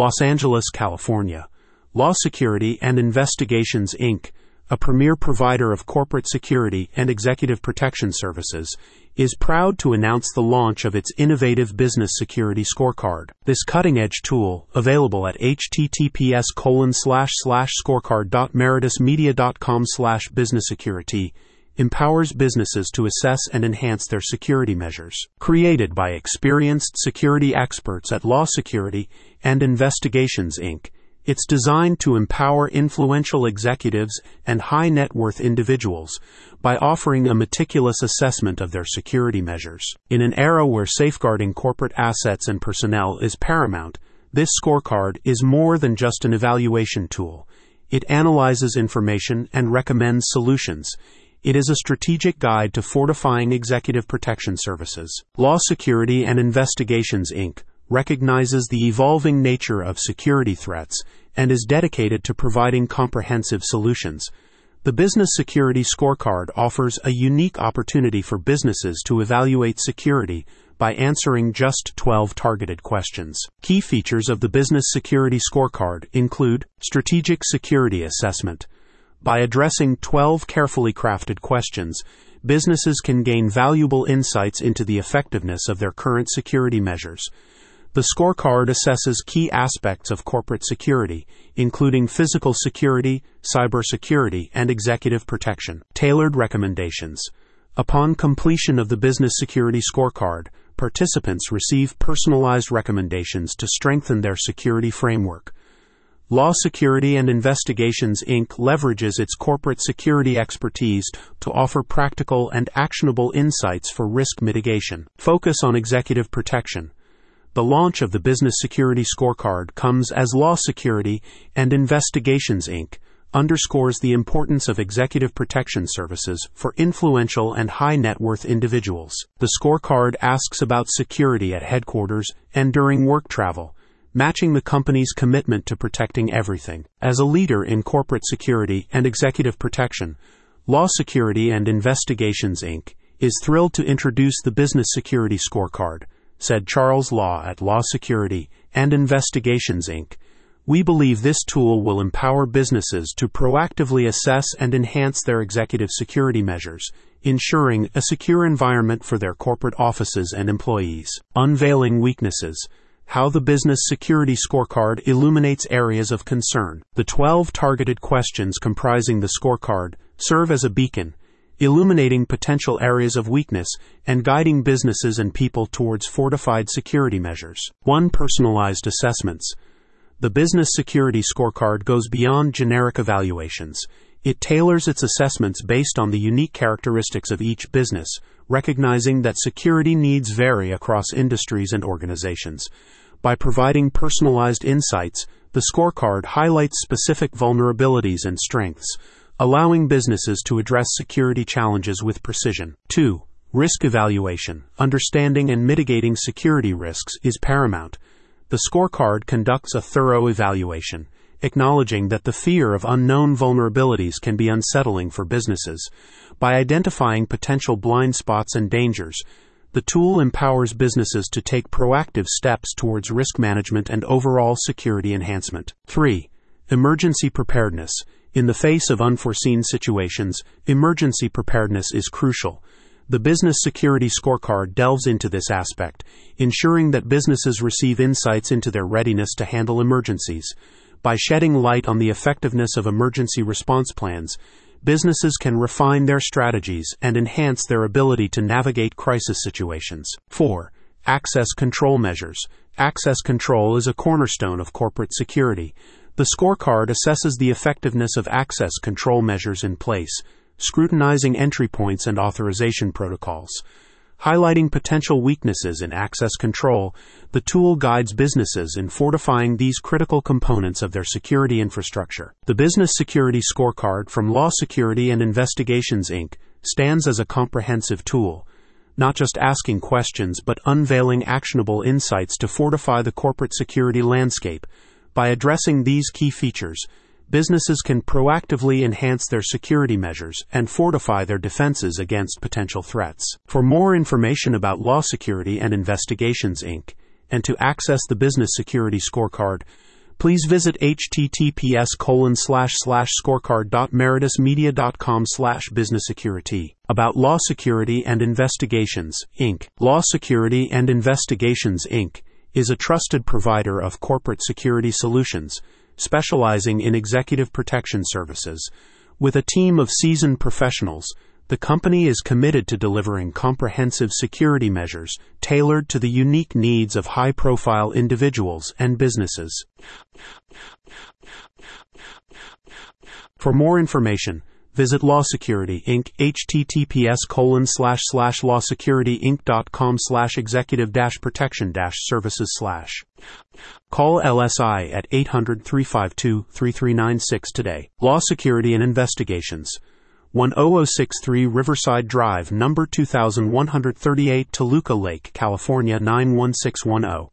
Los Angeles, California. Law Security and Investigations, Inc., a premier provider of corporate security and executive protection services, is proud to announce the launch of its innovative business security scorecard. This cutting-edge tool, available at https scorecard.meritusmedia.com business security, empowers businesses to assess and enhance their security measures. Created by experienced security experts at Law Security and Investigations, Inc., it's designed to empower influential executives and high net worth individuals by offering a meticulous assessment of their security measures. In an era where safeguarding corporate assets and personnel is paramount, this scorecard is more than just an evaluation tool. It analyzes information and recommends solutions. It is a strategic guide to fortifying executive protection services. Law Security and Investigations, Inc recognizes the evolving nature of security threats and is dedicated to providing comprehensive solutions. The Business Security Scorecard offers a unique opportunity for businesses to evaluate security by answering just 12 targeted questions. Key features of the Business Security Scorecard include strategic security assessment. By addressing 12 carefully crafted questions, businesses can gain valuable insights into the effectiveness of their current security measures. The scorecard assesses key aspects of corporate security, including physical security, cybersecurity, and executive protection. Tailored recommendations. Upon completion of the Business Security Scorecard, participants receive personalized recommendations to strengthen their security framework. Law Security and Investigations Inc. leverages its corporate security expertise to offer practical and actionable insights for risk mitigation. Focus on executive protection. The launch of the Business Security Scorecard comes as Law Security and Investigations Inc. underscores the importance of executive protection services for influential and high net worth individuals. The scorecard asks about security at headquarters and during work travel, matching the company's commitment to protecting everything. As a leader in corporate security and executive protection, Law Security and Investigations Inc. is thrilled to introduce the Business Security Scorecard said Charles Law at Law Security and Investigations Inc. We believe this tool will empower businesses to proactively assess and enhance their executive security measures, ensuring a secure environment for their corporate offices and employees. Unveiling weaknesses. How the Business Security Scorecard illuminates areas of concern. The 12 targeted questions comprising the scorecard serve as a beacon illuminating potential areas of weakness and guiding businesses and people towards fortified security measures. 1. Personalized assessments. The Business Security Scorecard goes beyond generic evaluations. It tailors its assessments based on the unique characteristics of each business, recognizing that security needs vary across industries and organizations. By providing personalized insights, the scorecard highlights specific vulnerabilities and strengths allowing businesses to address security challenges with precision. 2. Risk evaluation. Understanding and mitigating security risks is paramount. The scorecard conducts a thorough evaluation, acknowledging that the fear of unknown vulnerabilities can be unsettling for businesses. By identifying potential blind spots and dangers, the tool empowers businesses to take proactive steps towards risk management and overall security enhancement. 3. Emergency preparedness. In the face of unforeseen situations, emergency preparedness is crucial. The Business Security Scorecard delves into this aspect, ensuring that businesses receive insights into their readiness to handle emergencies. By shedding light on the effectiveness of emergency response plans, businesses can refine their strategies and enhance their ability to navigate crisis situations. 4. Access control measures. Access control is a cornerstone of corporate security. The scorecard assesses the effectiveness of access control measures in place, scrutinizing entry points and authorization protocols. Highlighting potential weaknesses in access control, the tool guides businesses in fortifying these critical components of their security infrastructure. The Business Security Scorecard from Law Security and Investigations Inc. stands as a comprehensive tool, not just asking questions but unveiling actionable insights to fortify the corporate security landscape by addressing these key features, businesses can proactively enhance their security measures and fortify their defenses against potential threats. For more information about Law Security and Investigations Inc., and to access the Business Security Scorecard, please visit https colon slash slash scorecard.meritusmedia.com slash business security. About Law Security and Investigations, Inc. Law Security and Investigations, Inc. is a trusted provider of corporate security solutions, specializing in executive protection services. With a team of seasoned professionals, the company is committed to delivering comprehensive security measures tailored to the unique needs of high profile individuals and businesses. For more information, visit Law Security Inc. https colon slash slash lawsecurityinc.com slash executive dash protection dash services slash. Call LSI at 800 352 3396 today. Law Security and Investigations. 10063 Riverside Drive, number 2138, Toluca Lake, California 91610.